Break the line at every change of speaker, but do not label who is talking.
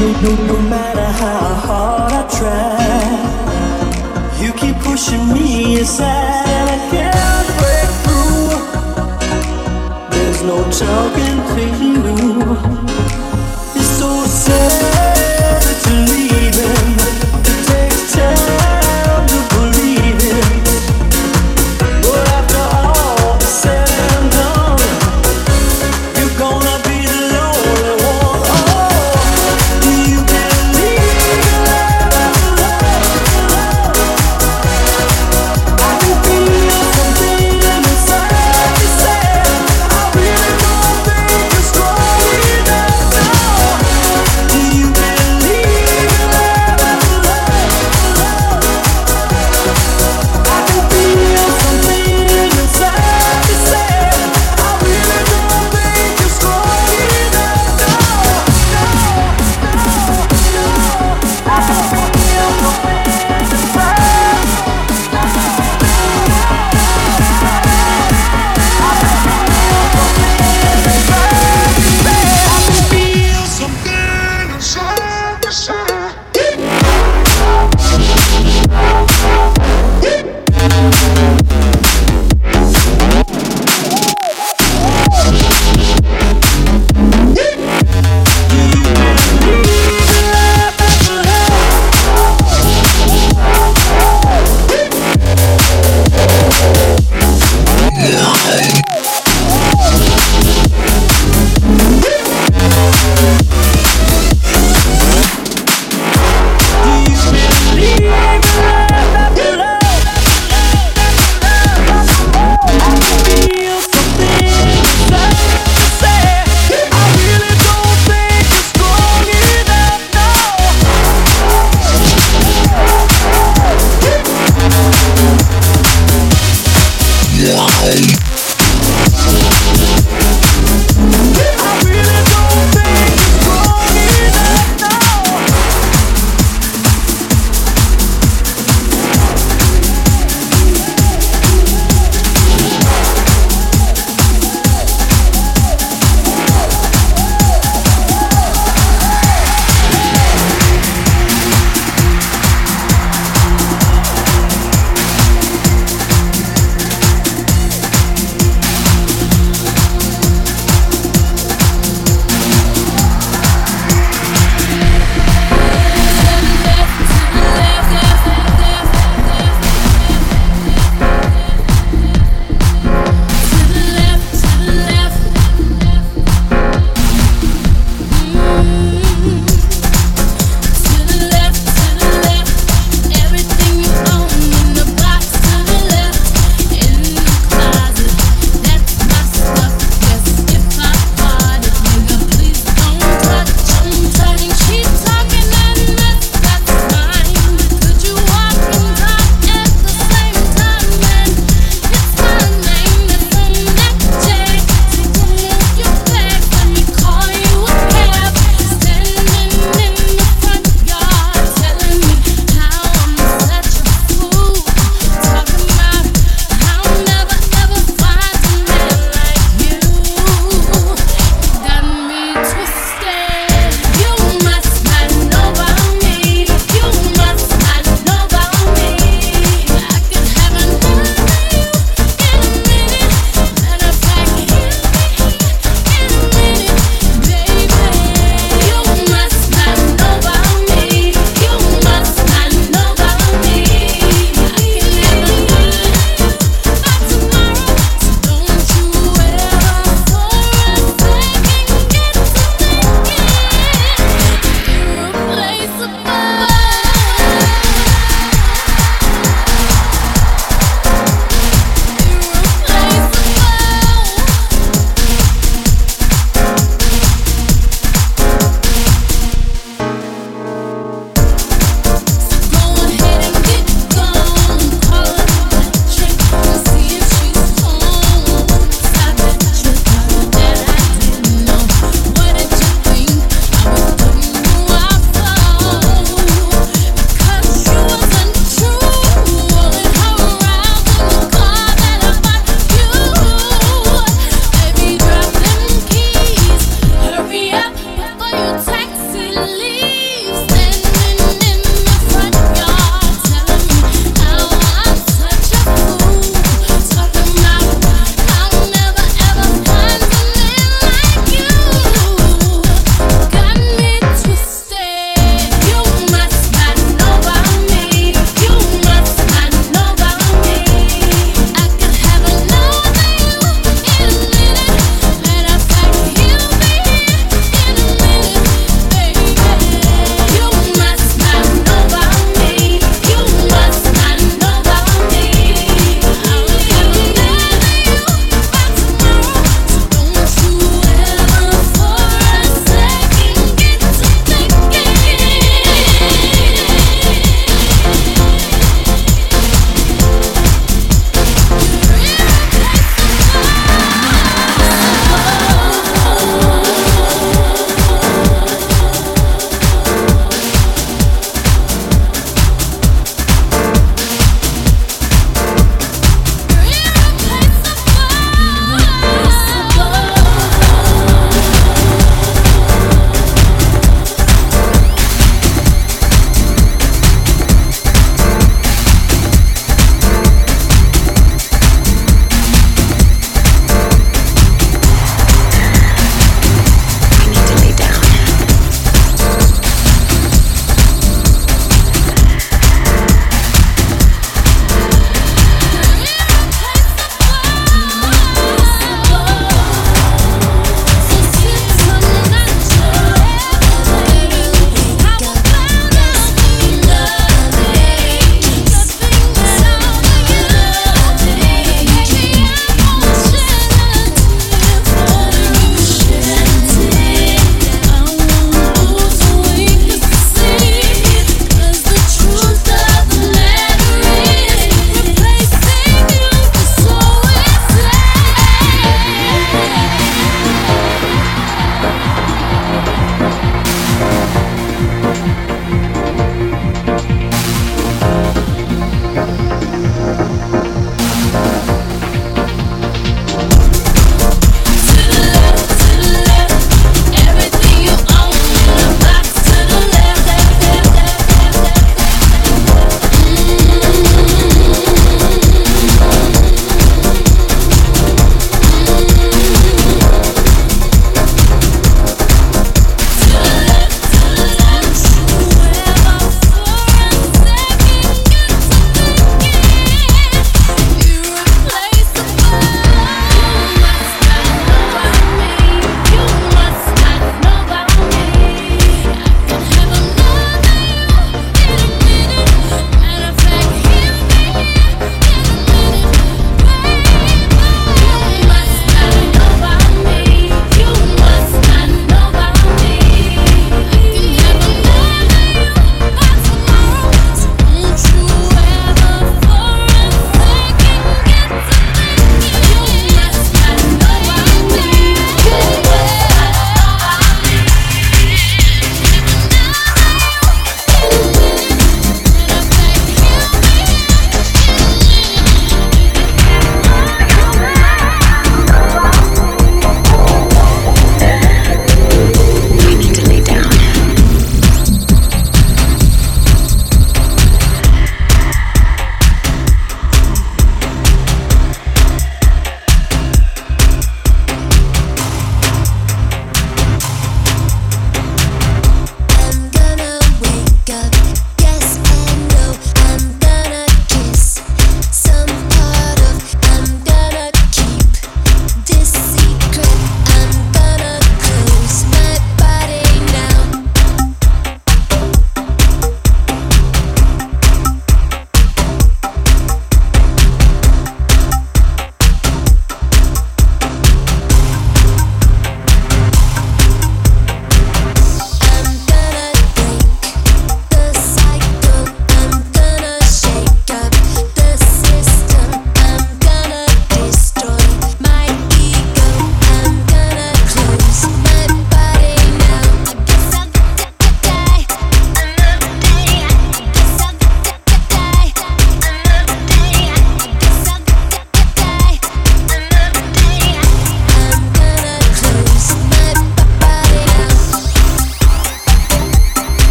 No,
no no matter how hard I try, you keep pushing me aside, and I can't break through. There's no talking to